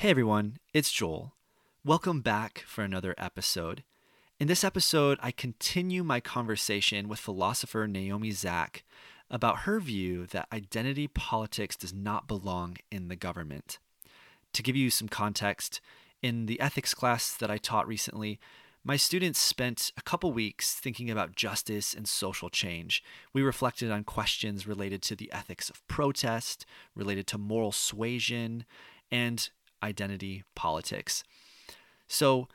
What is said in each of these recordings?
Hey everyone, it's Joel. Welcome back for another episode. In this episode, I continue my conversation with philosopher Naomi Zack about her view that identity politics does not belong in the government. To give you some context, in the ethics class that I taught recently, my students spent a couple weeks thinking about justice and social change. We reflected on questions related to the ethics of protest, related to moral suasion, and identity politics. So,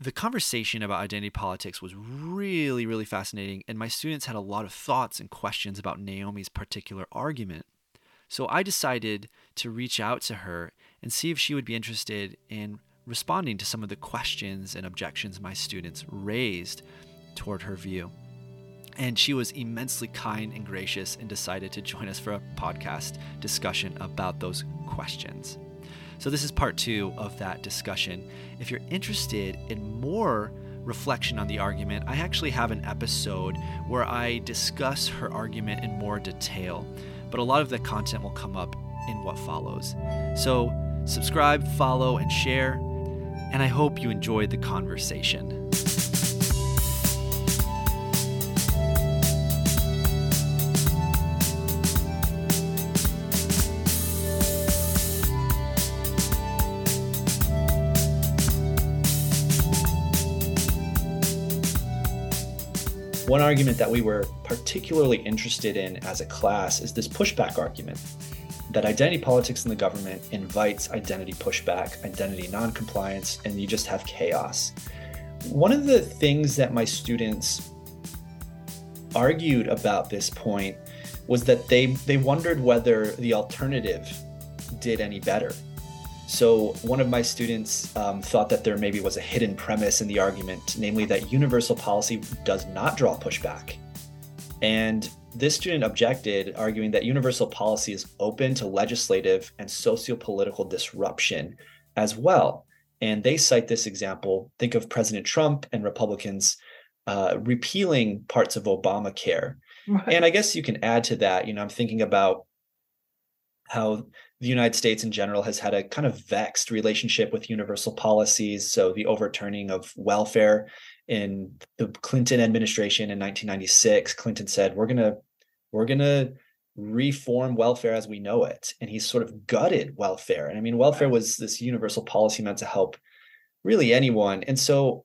the conversation about identity politics was really, really fascinating, and my students had a lot of thoughts and questions about Naomi's particular argument. So, I decided to reach out to her and see if she would be interested in responding to some of the questions and objections my students raised toward her view. And she was immensely kind and gracious and decided to join us for a podcast discussion about those questions. So, this is part two of that discussion. If you're interested in more reflection on the argument, I actually have an episode where I discuss her argument in more detail, but a lot of the content will come up in what follows. So, subscribe, follow, and share, and I hope you enjoyed the conversation. One argument that we were particularly interested in as a class is this pushback argument that identity politics in the government invites identity pushback, identity noncompliance, and you just have chaos. One of the things that my students argued about this point was that they they wondered whether the alternative did any better so, one of my students um, thought that there maybe was a hidden premise in the argument, namely that universal policy does not draw pushback. And this student objected, arguing that universal policy is open to legislative and socio-political disruption as well. And they cite this example. Think of President Trump and Republicans uh, repealing parts of Obamacare. Right. And I guess you can add to that, you know, I'm thinking about how the United States in general has had a kind of vexed relationship with universal policies. So the overturning of welfare in the Clinton administration in 1996, Clinton said, "We're gonna, we're gonna reform welfare as we know it," and he sort of gutted welfare. And I mean, welfare was this universal policy meant to help really anyone. And so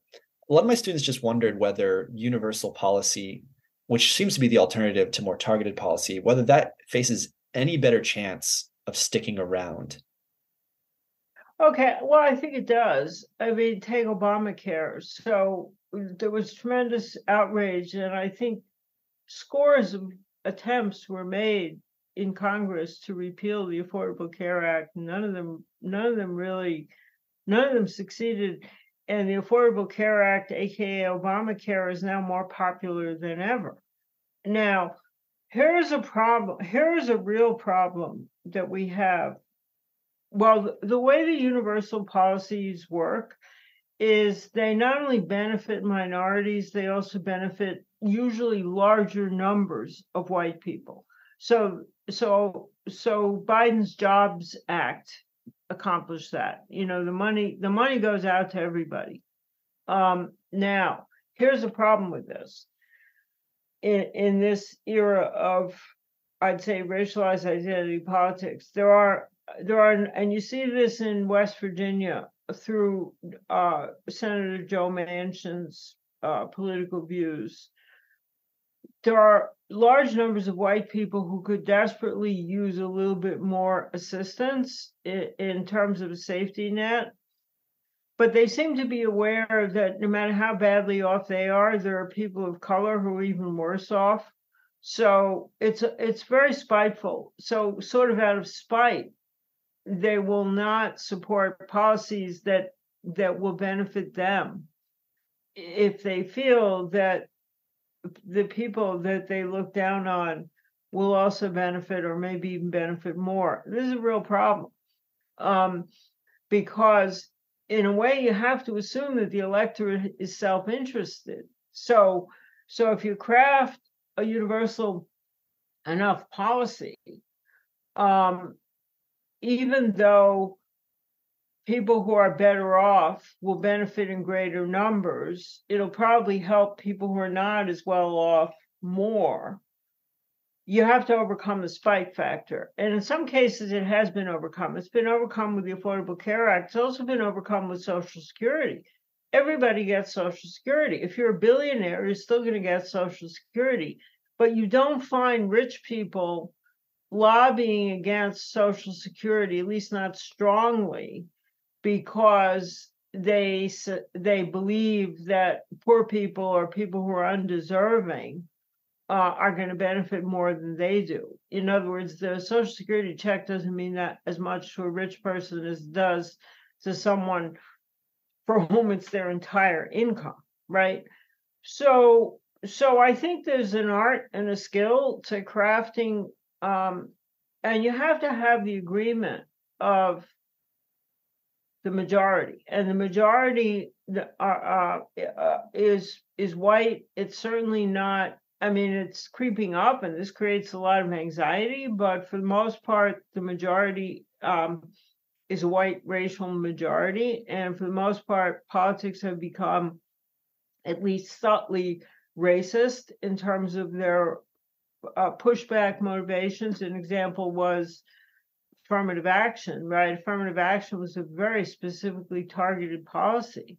a lot of my students just wondered whether universal policy, which seems to be the alternative to more targeted policy, whether that faces any better chance of sticking around? Okay, well, I think it does. I mean, take Obamacare. So mm, there was tremendous outrage, and I think scores of attempts were made in Congress to repeal the Affordable Care Act. None of them, none of them really, none of them succeeded. And the Affordable Care Act, aka Obamacare, is now more popular than ever. Now, here's a problem. Here's a real problem that we have. Well, the way the universal policies work is they not only benefit minorities, they also benefit usually larger numbers of white people. So, so, so Biden's Jobs Act accomplished that. You know, the money, the money goes out to everybody. Um, now, here's the problem with this in, in this era of I'd say racialized identity politics. There are there are and you see this in West Virginia through uh, Senator Joe Manchin's uh, political views. There are large numbers of white people who could desperately use a little bit more assistance in, in terms of a safety net but they seem to be aware that no matter how badly off they are, there are people of color who are even worse off. So it's it's very spiteful. So sort of out of spite, they will not support policies that that will benefit them if they feel that the people that they look down on will also benefit or maybe even benefit more. This is a real problem um, because in a way you have to assume that the electorate is self-interested so so if you craft a universal enough policy um, even though people who are better off will benefit in greater numbers. It'll probably help people who are not as well off more. You have to overcome the spite factor. And in some cases, it has been overcome. It's been overcome with the Affordable Care Act. It's also been overcome with Social Security. Everybody gets Social Security. If you're a billionaire, you're still going to get Social Security. But you don't find rich people lobbying against Social Security, at least not strongly, because they they believe that poor people or people who are undeserving uh, are going to benefit more than they do. In other words, the Social Security check doesn't mean that as much to a rich person as it does to someone for whom it's their entire income, right? So, so I think there's an art and a skill to crafting, um, and you have to have the agreement of the majority, and the majority uh, uh, uh, is is white. It's certainly not. I mean, it's creeping up, and this creates a lot of anxiety. But for the most part, the majority um, is a white racial majority, and for the most part, politics have become at least subtly racist in terms of their uh, pushback motivations. An example was affirmative action, right? Affirmative action was a very specifically targeted policy.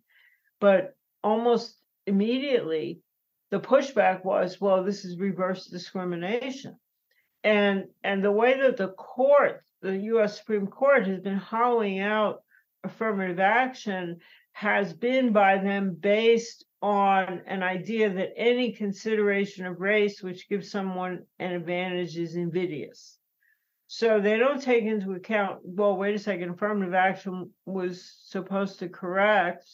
But almost immediately, the pushback was, well, this is reverse discrimination. And and the way that the court, the US Supreme Court, has been hollowing out affirmative action has been by them based on an idea that any consideration of race which gives someone an advantage is invidious. So they don't take into account, well, wait a second, affirmative action was supposed to correct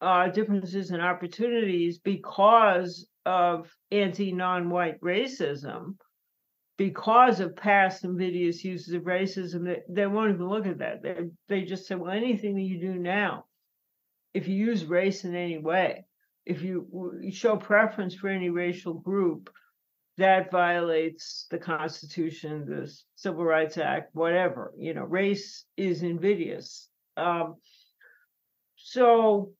uh, differences and opportunities because of anti non white racism, because of past invidious uses of racism. They, they won't even look at that. They, they just say, well, anything that you do now, if you use race in any way, if you, you show preference for any racial group, that violates the Constitution, the Civil Rights Act, whatever. You know, race is invidious. Um, so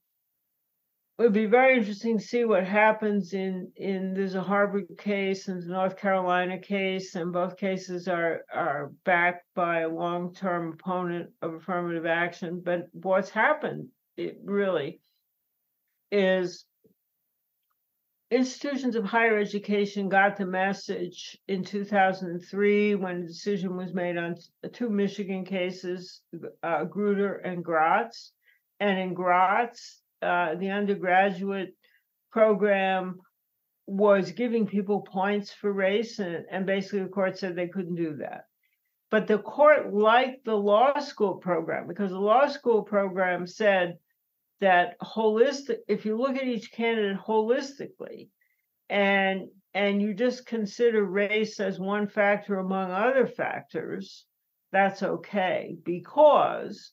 it would be very interesting to see what happens in in there's a Harvard case and the North Carolina case, and both cases are are backed by a long term opponent of affirmative action. But what's happened, it really is institutions of higher education got the message in 2003 when a decision was made on two Michigan cases, uh, Grutter and Gratz. And in Gratz, uh, the undergraduate program was giving people points for race, and, and basically the court said they couldn't do that. But the court liked the law school program because the law school program said that holistic if you look at each candidate holistically and and you just consider race as one factor among other factors that's okay because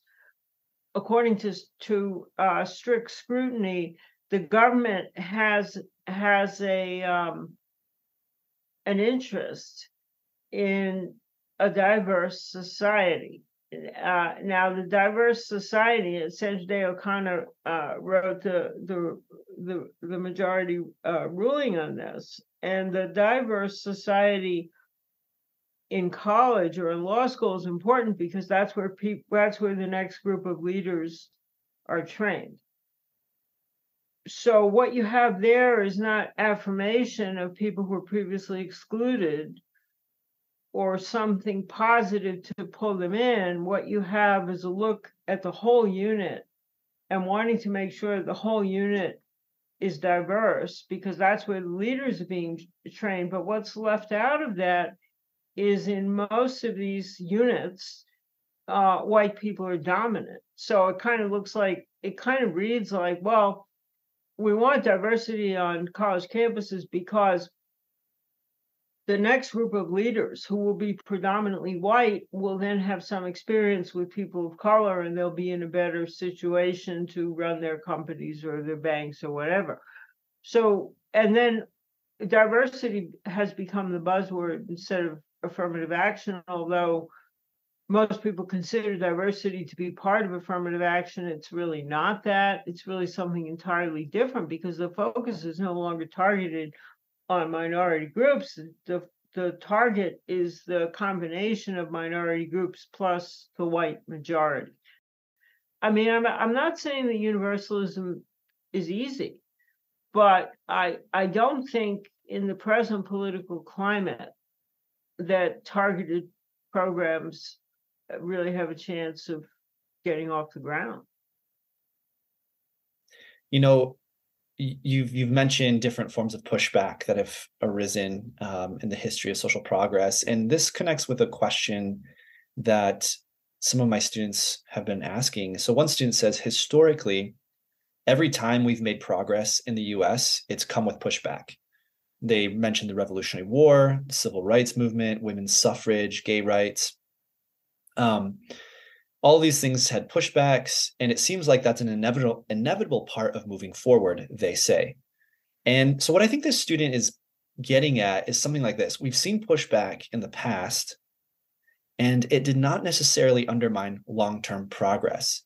according to to uh, strict scrutiny the government has has a um, an interest in a diverse society. Uh, now the diverse society, Sandra Day O'Connor uh, wrote the the the, the majority uh, ruling on this, and the diverse society in college or in law school is important because that's where people that's where the next group of leaders are trained. So what you have there is not affirmation of people who were previously excluded or something positive to pull them in, what you have is a look at the whole unit and wanting to make sure the whole unit is diverse because that's where leaders are being trained. But what's left out of that is in most of these units, uh, white people are dominant. So it kind of looks like, it kind of reads like, well, we want diversity on college campuses because the next group of leaders who will be predominantly white will then have some experience with people of color and they'll be in a better situation to run their companies or their banks or whatever. So, and then diversity has become the buzzword instead of affirmative action, although most people consider diversity to be part of affirmative action. It's really not that. It's really something entirely different because the focus is no longer targeted on minority groups. The the target is the combination of minority groups plus the white majority. I mean, I'm I'm not saying that universalism is easy, but I I don't think in the present political climate that targeted programs really have a chance of getting off the ground. You know, you've you've mentioned different forms of pushback that have arisen um, in the history of social progress, and this connects with a question that some of my students have been asking. So one student says, historically, every time we've made progress in the U.S., it's come with pushback. They mentioned the Revolutionary War, the Civil Rights Movement, women's suffrage, gay rights. Um, all these things had pushbacks, and it seems like that's an inevitable inevitable part of moving forward. They say, and so what I think this student is getting at is something like this: We've seen pushback in the past, and it did not necessarily undermine long term progress.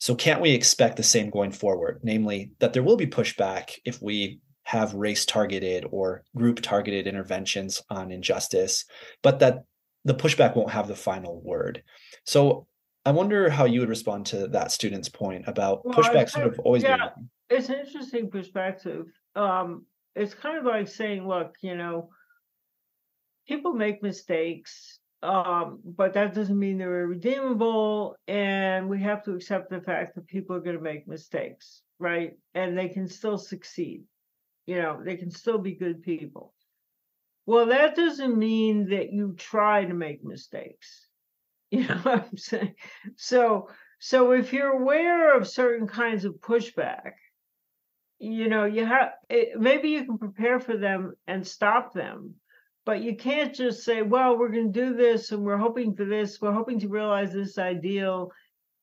So, can't we expect the same going forward? Namely, that there will be pushback if we have race targeted or group targeted interventions on injustice, but that the pushback won't have the final word. So I wonder how you would respond to that student's point about well, pushback sort of always yeah, being. It's an interesting perspective. Um, it's kind of like saying, look, you know, people make mistakes, um, but that doesn't mean they're irredeemable. And we have to accept the fact that people are going to make mistakes, right? And they can still succeed. You know, they can still be good people. Well, that doesn't mean that you try to make mistakes. You know what I'm saying? So, so if you're aware of certain kinds of pushback, you know, you have maybe you can prepare for them and stop them, but you can't just say, well, we're going to do this and we're hoping for this, we're hoping to realize this ideal.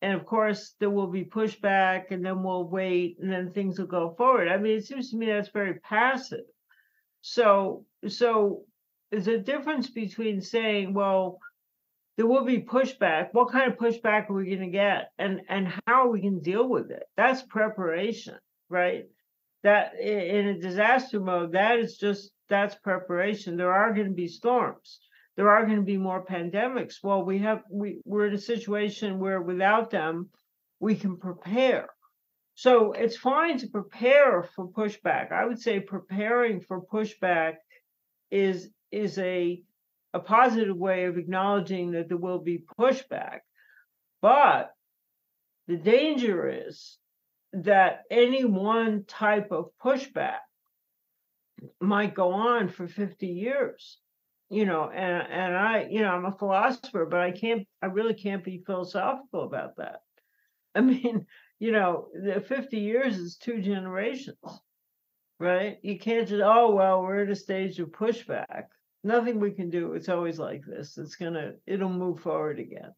And of course, there will be pushback and then we'll wait and then things will go forward. I mean, it seems to me that's very passive. So, so there's a difference between saying, well, there will be pushback. What kind of pushback are we going to get, and and how we to deal with it? That's preparation, right? That in a disaster mode, that is just that's preparation. There are going to be storms. There are going to be more pandemics. Well, we have we we're in a situation where without them, we can prepare. So it's fine to prepare for pushback. I would say preparing for pushback is is a a positive way of acknowledging that there will be pushback. But the danger is that any one type of pushback might go on for 50 years you know and and i you know i'm a philosopher but i can't i really can't be philosophical about that i mean you know, the 50 years is two generations, right? You can't just, oh, well, we're at a stage of pushback. Nothing we can do. It's always like this. It's to, it'll move forward again.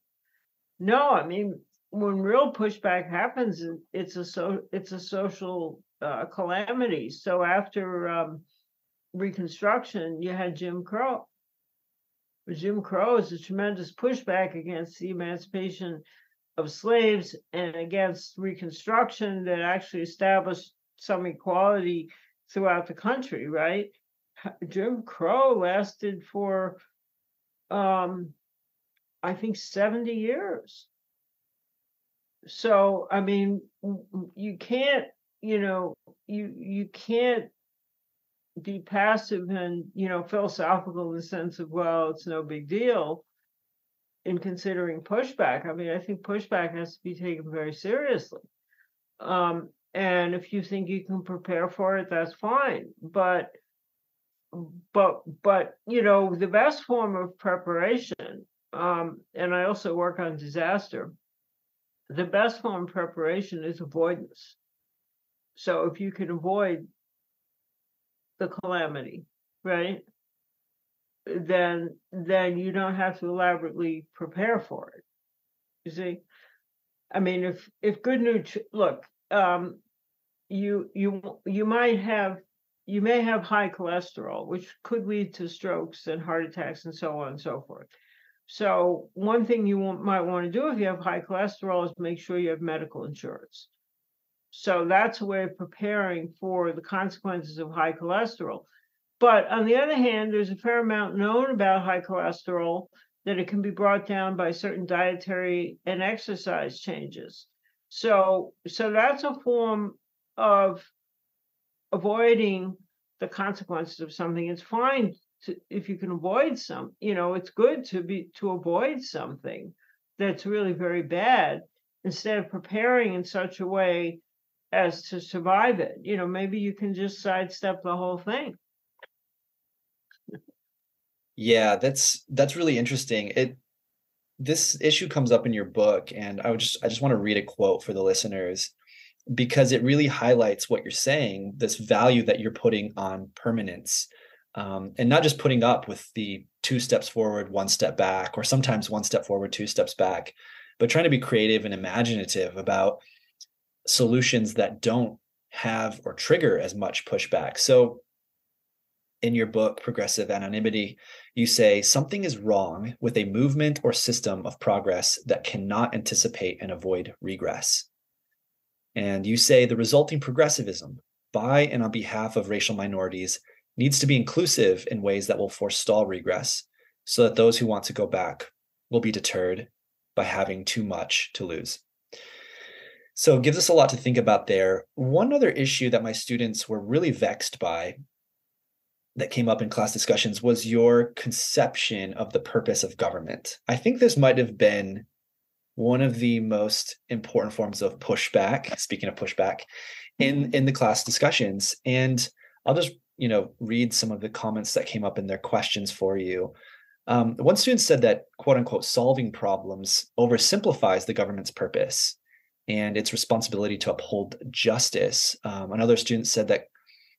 No, I mean, when real pushback happens, it's a so it's a social uh, calamity. So after um, Reconstruction, you had Jim Crow. Jim Crow is a tremendous pushback against the Emancipation of slaves and against Reconstruction that actually established some equality throughout the country, right? Jim Crow lasted for, um, I think, 70 years. So, I mean, you can't, you know, you you can't be passive and you know philosophical in the sense of well, it's no big deal in considering pushback. I mean, I think pushback has to be taken very seriously. Um, and if you think you can prepare for it, that's fine. But but but you know, the best form of preparation, um, and I also work on disaster, the best form of preparation is avoidance. So if you can avoid the calamity, right? then then you don't have to elaborately prepare for it. You see, I mean, if if good news, look, um, you you you might have you may have high cholesterol, which could lead to strokes and heart attacks and so on and so forth. So one thing you might want to do if you have high cholesterol is make sure you have medical insurance. So that's a way of preparing for the consequences of high cholesterol. But on the other hand, there's a fair amount known about high cholesterol that it can be brought down by certain dietary and exercise changes. So so that's a form of avoiding the consequences of something. It's fine to, if you can avoid some, you know, it's good to be to avoid something that's really very bad instead of preparing in such a way as to survive it. You know, maybe you can just sidestep the whole thing. Yeah, that's that's really interesting. It this issue comes up in your book and I would just I just want to read a quote for the listeners because it really highlights what you're saying, this value that you're putting on permanence. Um, and not just putting up with the two steps forward, one step back, or sometimes one step forward, two steps back, but trying to be creative and imaginative about solutions that don't have or trigger as much pushback. So, in your book, Progressive Anonymity, you say something is wrong with a movement or system of progress that cannot anticipate and avoid regress. And you say the resulting progressivism by and on behalf of racial minorities needs to be inclusive in ways that will forestall regress so that those who want to go back will be deterred by having too much to lose. So it gives us a lot to think about there. One other issue that my students were really vexed by that came up in class discussions was your conception of the purpose of government. I think this might have been one of the most important forms of pushback, speaking of pushback, in in the class discussions. And I'll just you know read some of the comments that came up in their questions for you um, one student said that quote unquote solving problems oversimplifies the government's purpose and its responsibility to uphold justice. Um, another student said that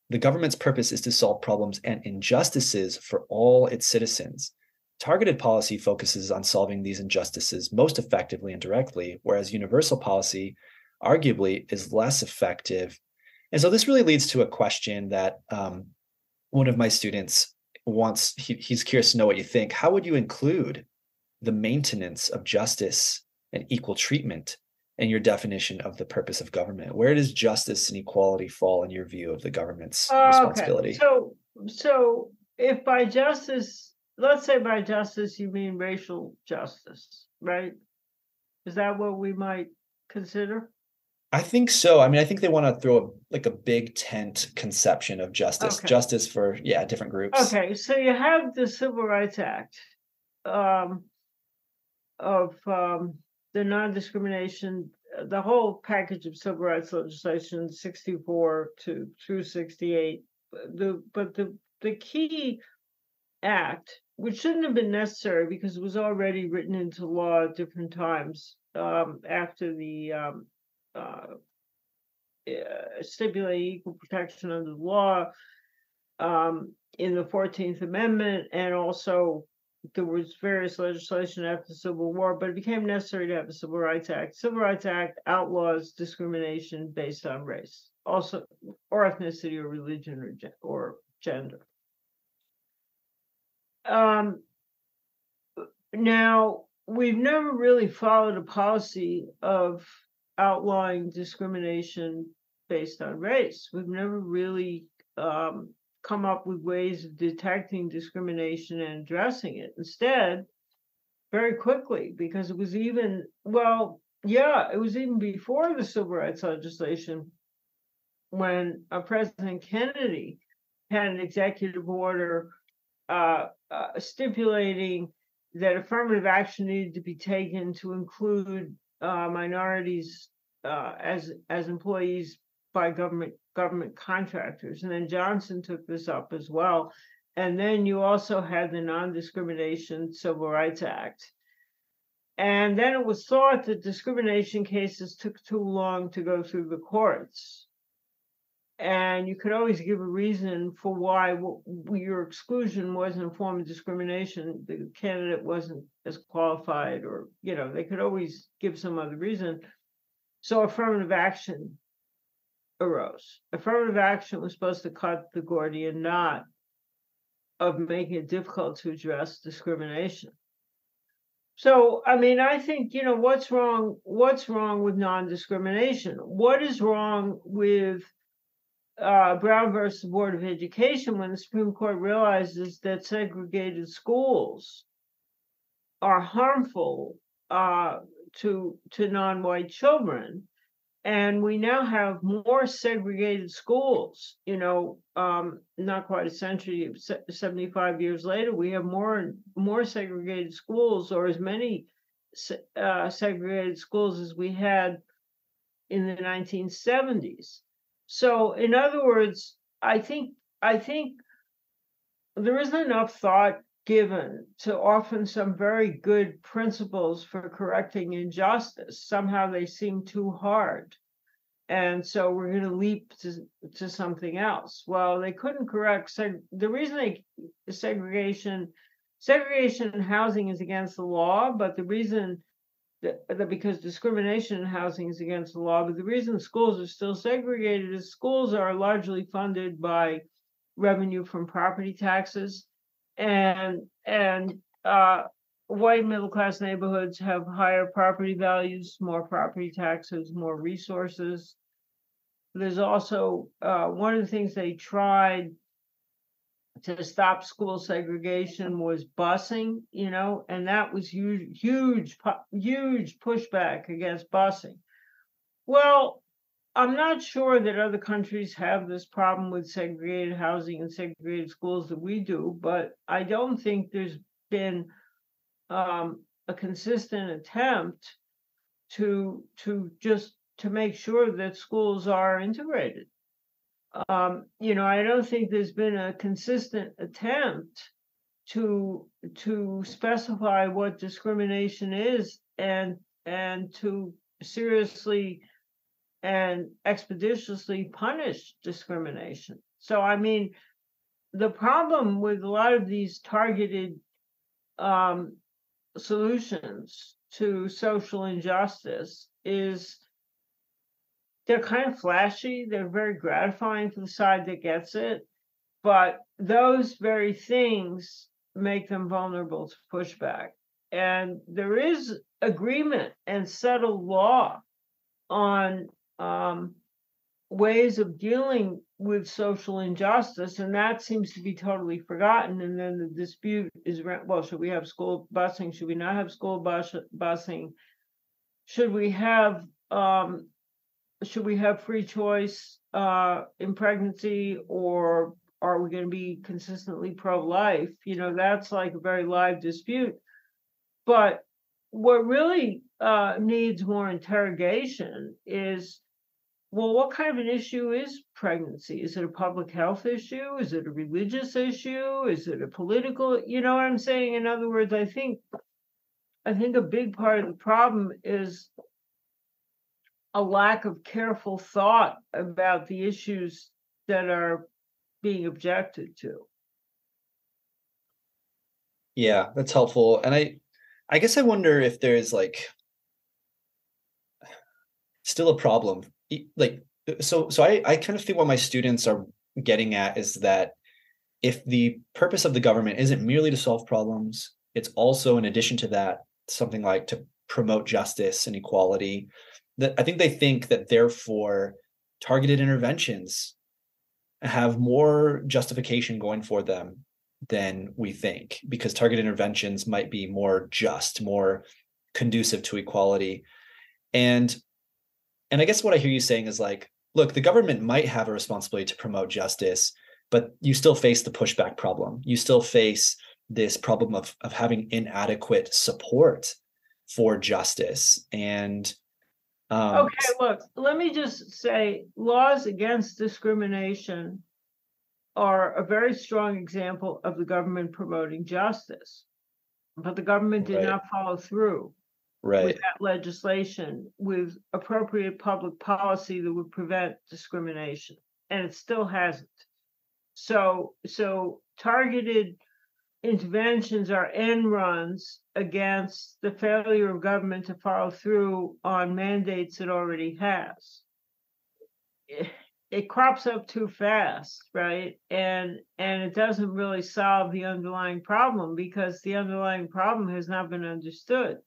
the government's purpose is to solve problems and injustices for all its citizens. Targeted policy focuses on solving these injustices most effectively and directly whereas universal policy arguably is less effective. And so this really leads to a question that um, one of my students wants, he, he's curious to know what you think. How would you include the maintenance of justice and equal treatment in your definition of the purpose of government? Where does justice and equality fall in your view of the government's uh, responsibility? Okay. So, so if by justice, let's say by justice you mean racial justice, right? Is that what we might consider? I think so. I mean, I think they want to throw a, like a big tent conception of justice, okay. justice for yeah, different groups. Okay, so you have the Civil Rights Act um, of um, the non-discrimination, the whole package of civil rights legislation, sixty-four to through sixty-eight. The but the the key act, which shouldn't have been necessary because it was already written into law at different times um, after the um, uh, uh, equal protection under the law um, in the 14th Amendment, and also there was various legislation after the Civil War, but it became necessary to have a Civil Rights Act. Civil Rights Act outlaws discrimination based on race, also or ethnicity or religion or or gender. Um, now we've never really followed a policy of outlawing discrimination based on race. We've never really um, come up with ways of detecting discrimination and addressing it. Instead, very quickly, because it was even, well, yeah, it was even before the civil rights legislation when uh, President Kennedy had an executive order uh, uh, stipulating that affirmative action needed to be taken to include uh, minorities uh, as as employees by government government contractors. And then Johnson took this up as well. And then you also had the Non-Discrimination Civil Rights Act. And then it was thought that discrimination cases took too long to go through the courts. And you could always give a reason for why your exclusion wasn't a form of discrimination. The candidate wasn't as qualified, or, you know, they could always give some other reason. So affirmative action arose. Affirmative action was supposed to cut the Gordian knot of making it difficult to address discrimination. So, I mean, I think, you know, what's wrong? What's wrong with non-discrimination? What is wrong with uh, Brown versus the Board of Education when the Supreme Court realizes that segregated schools are harmful uh, to to non-white children, and we now have more segregated schools. You know, um, not quite a century, seventy-five years later, we have more more segregated schools, or as many uh, segregated schools as we had in the 1970s. So, in other words, I think I think there isn't enough thought given to often some very good principles for correcting injustice. Somehow they seem too hard. And so we're going to leap to, something else. Well, they couldn't correct seg- the reason they segregation segregation in housing is against the law, but the reason that because discrimination in housing is against the law, but the reason schools are still segregated is schools are largely funded by revenue from property taxes, and and uh, white middle class neighborhoods have higher property values, more property taxes, more resources. There's also uh, one of the things they tried to stop school segregation was busing, you know, and that was huge, huge, huge pushback against busing. Well, I'm not sure that other countries have this problem with segregated housing and segregated schools that we do, but I don't think there's been um, a consistent attempt to to just to make sure that schools are integrated. Um, you know, I don't think there's been a consistent attempt to to specify what discrimination is and and to seriously and expeditiously punish discrimination. So I mean, the problem with a lot of these targeted um, solutions to social injustice is they're kind of flashy. They're very gratifying for the side that gets it. But those very things make them vulnerable to pushback. And there is agreement and settled law on um, ways of dealing with social injustice, and that seems to be totally forgotten. And then the dispute is well, should we have school busing? Should we not have school bus busing? Should we have um, should we have free choice uh, in pregnancy or are we going to be consistently pro-life you know that's like a very live dispute but what really uh, needs more interrogation is well what kind of an issue is pregnancy is it a public health issue is it a religious issue is it a political you know what i'm saying in other words i think i think a big part of the problem is a lack of careful thought about the issues that are being objected to. Yeah, that's helpful. And I I guess I wonder if there's like still a problem. Like uh, so so I I kind of think what my students are getting at is that if the purpose of the government isn't merely to solve problems, it's also in addition to that something like to promote justice and equality that I think they think that therefore targeted interventions have more justification going for them than we think because targeted interventions might be more just more conducive to equality. And and i guess what i hear you saying is like look the government might have a responsibility to promote justice but you still face the pushback problem you still face this problem of of having inadequate support for justice and um, okay, look, let me just say laws against discrimination are a very strong example of the government promoting justice. But the government did right. not follow through right. with that legislation with appropriate public policy that would prevent discrimination. And it still hasn't. So so targeted interventions are end runs against the failure of government to follow through on mandates it already has. it crops up too fast, right? And and it doesn't really solve the underlying problem because the underlying problem has not been understood.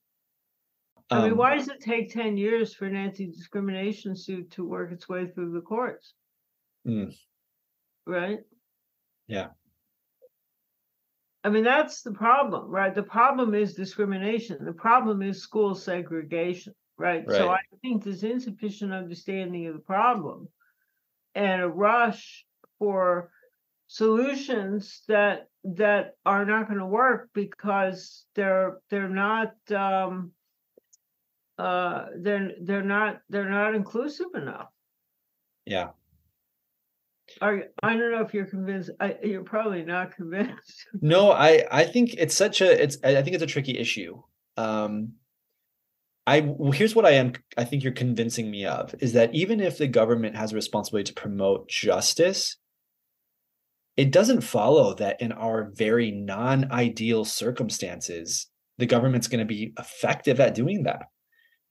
I mean, Um, why does it take 10 years for an anti-discrimination suit to work its way through the courts? Mm. Right? Yeah. I mean, that's the problem, right? The problem is discrimination. The problem is school segregation, right? So I think there's insufficient understanding of the problem and a rush for solutions that that are not going to work because they're they're not um uh they're they're not they're not inclusive enough. yeah. Are I don't know if you're convinced. I, you're probably not convinced. No, I I think it's such a it's I think it's a tricky issue. Um I here's what I am I think you're convincing me of is that even if the government has a responsibility to promote justice, it doesn't follow that in our very non-ideal circumstances, the government's going to be effective at doing that.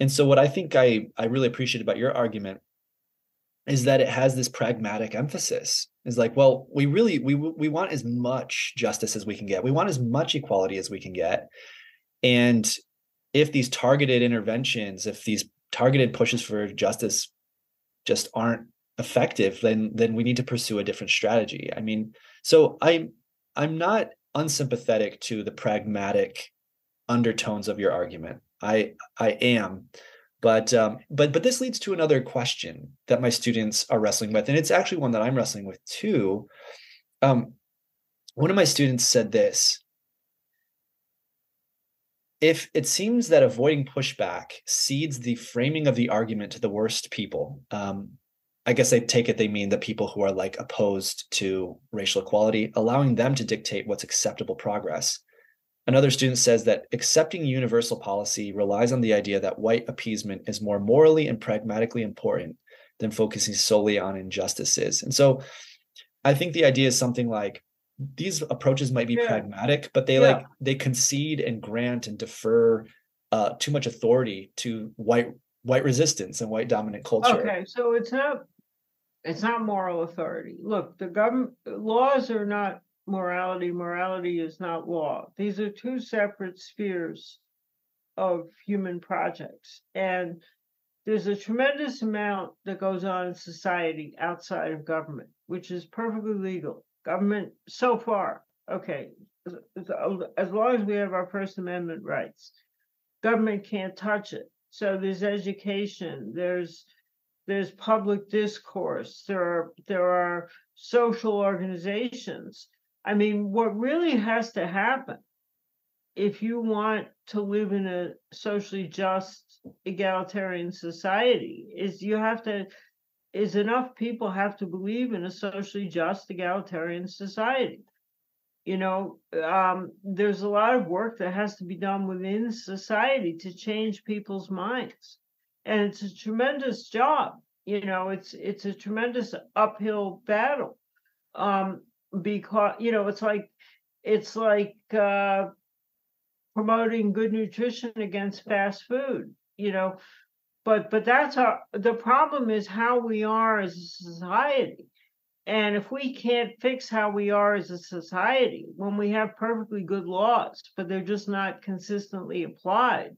And so what I think I I really appreciate about your argument is that it has this pragmatic emphasis. Is like well we really we we want as much justice as we can get. We want as much equality as we can get. And if these targeted interventions if these targeted pushes for justice just aren't effective then then we need to pursue a different strategy. I mean so i'm i'm not unsympathetic to the pragmatic undertones of your argument i i am but um, but but this leads to another question that my students are wrestling with, and it's actually one that I'm wrestling with too. Um, one of my students said this: if it seems that avoiding pushback cedes the framing of the argument to the worst people, um, I guess I take it they mean the people who are like opposed to racial equality, allowing them to dictate what's acceptable progress. Another student says that accepting universal policy relies on the idea that white appeasement is more morally and pragmatically important than focusing solely on injustices. And so I think the idea is something like these approaches might be Yeah. pragmatic, but they Yeah. like they concede and grant and defer uh, too much authority to white white resistance and white dominant culture. Okay, so it's not it's not moral authority. Look, the government laws are not morality. Morality is not law. These are two separate spheres of human projects. And there's a tremendous amount that goes on in society outside of government, which is perfectly legal. Government, so far, okay, as, long as we have our First Amendment rights, government can't touch it. So there's education, there's there's public discourse, there are there are social organizations. I mean, what really has to happen if you want to live in a socially just egalitarian society is you have to is enough people have to believe in a socially just egalitarian society. You know um, there's a lot of work that has to be done within society to change people's minds. And it's a tremendous job you know it's it's a tremendous uphill battle. Um because you know it's like it's like uh promoting good nutrition against fast food you know? But but that's our the problem is how we are as a society. And if we can't fix how we are as a society when we have perfectly good laws but they're just not consistently applied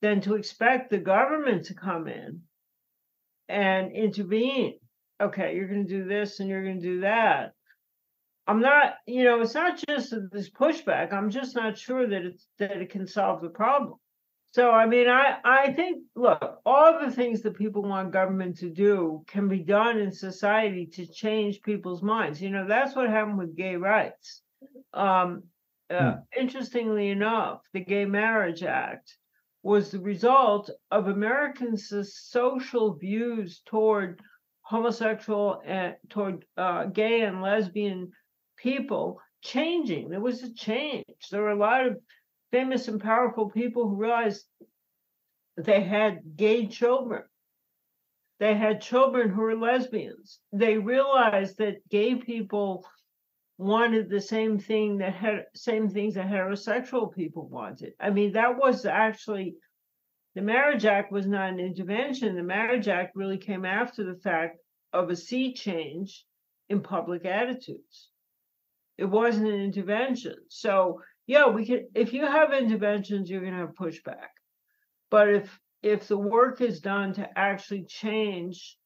then to expect the government to come in and intervene okay you're going to do this and you're going to do that I'm not, you know, it's not just this pushback. I'm just not sure that it's that it can solve the problem. So I mean, I I think look, all the things that people want government to do can be done in society to change people's minds. You know, that's what happened with gay rights. Um, uh, Interestingly enough, the Gay Marriage Act was the result of Americans' social views toward homosexual and toward uh, gay and lesbian people changing. There was a change. There were a lot of famous and powerful people who realized they had gay children. They had children who were lesbians. They realized that gay people wanted the same thing that had same things that heterosexual people wanted. I mean, that was actually the Marriage Act was not an intervention. The Marriage Act really came after the fact of a sea change in public attitudes. It wasn't an intervention. So yeah, we can if you have interventions, you're gonna have pushback. But if if the work is done to actually change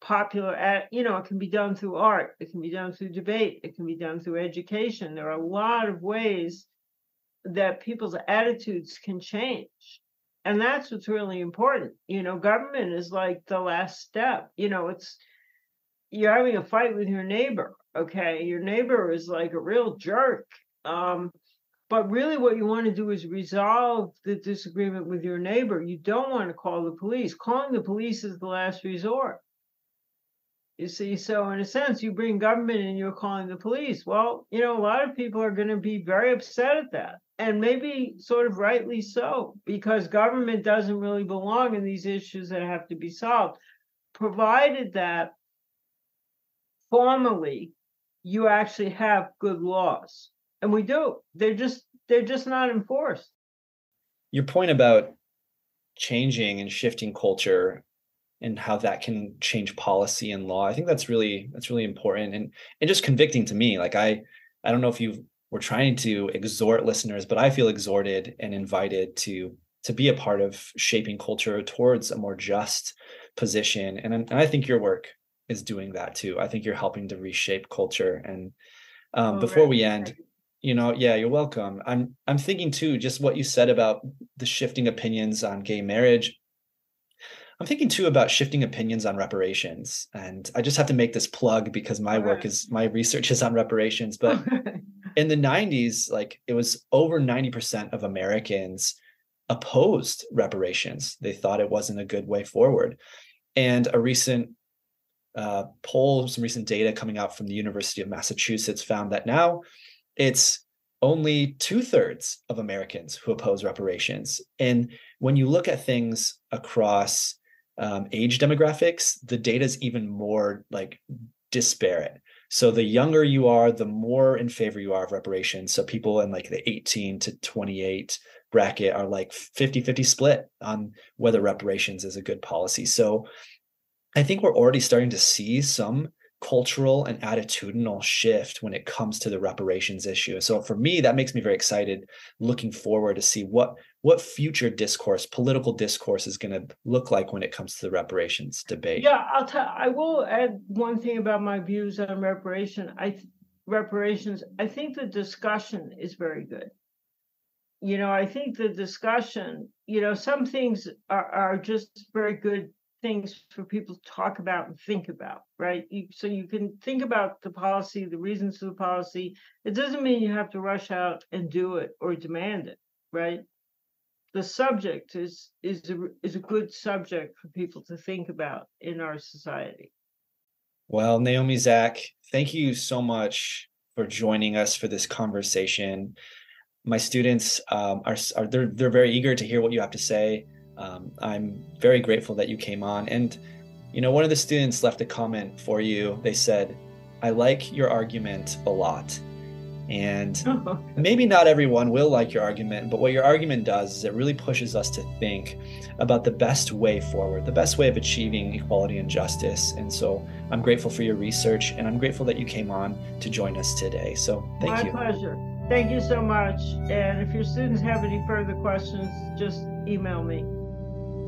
popular you know it can be done through art it can be done through debate it can be done through education there are a lot of ways that people's attitudes can change and that's what's really important you know government is like the last step you know it's you're having a fight with your neighbor okay your neighbor is like a real jerk um but really what you want to do is resolve the disagreement with your neighbor you don't want to call the police calling the police is the last resort you see, so in a sense, you bring government and you're calling the police. Well, you know, a lot of people are going to be very upset at that. And maybe sort of rightly so, because government doesn't really belong in these issues that have to be solved, provided that formally you actually have good laws. And we do. They're just they're just not enforced. Your point about changing and shifting culture and how that can change policy and law. I think that's really that's really important and and just convicting to me. Like I I don't know if you were trying to exhort listeners, but I feel exhorted and invited to to be a part of shaping culture towards a more just position. And, and I think your work is doing that too. I think you're helping to reshape culture. And um, oh, before right. we end, you know, yeah, you're welcome. I'm I'm thinking too, just what you said about the shifting opinions on gay marriage I'm thinking too about shifting opinions on reparations. And I just have to make this plug because my work is my research is on reparations. But in the 90s, like it was over 90% of Americans opposed reparations. They thought it wasn't a good way forward. And a recent uh, poll, some recent data coming out from the University of Massachusetts found that now it's only two thirds of Americans who oppose reparations. And when you look at things across um, age demographics, the data is even more like disparate. So the younger you are, the more in favor you are of reparations. So people in like the 18 to 28 bracket are like 50 50 split on whether reparations is a good policy. So I think we're already starting to see some cultural and attitudinal shift when it comes to the reparations issue. So for me, that makes me very excited looking forward to see what what future discourse, political discourse is going to look like when it comes to the reparations debate. Yeah, I'll I will add one thing about my views on reparation. I reparations, I think the discussion is very good. You know, I think the discussion, you know, some things are, are just very good things for people to talk about and think about, right? You, so you can think about the policy, the reasons for the policy. It doesn't mean you have to rush out and do it or demand it, right? The subject is is a, is a good subject for people to think about in our society. Well, Naomi Zack, thank you so much for joining us for this conversation. My students um, are, are they're they're very eager to hear what you have to say um, I'm very grateful that you came on. And, you know, one of the students left a comment for you. They said, I like your argument a lot. And maybe not everyone will like your argument, but what your argument does is it really pushes us to think about the best way forward, the best way of achieving equality and justice. And so I'm grateful for your research and I'm grateful that you came on to join us today. So thank My you. My pleasure. Thank you so much. And if your students have any further questions, just email me.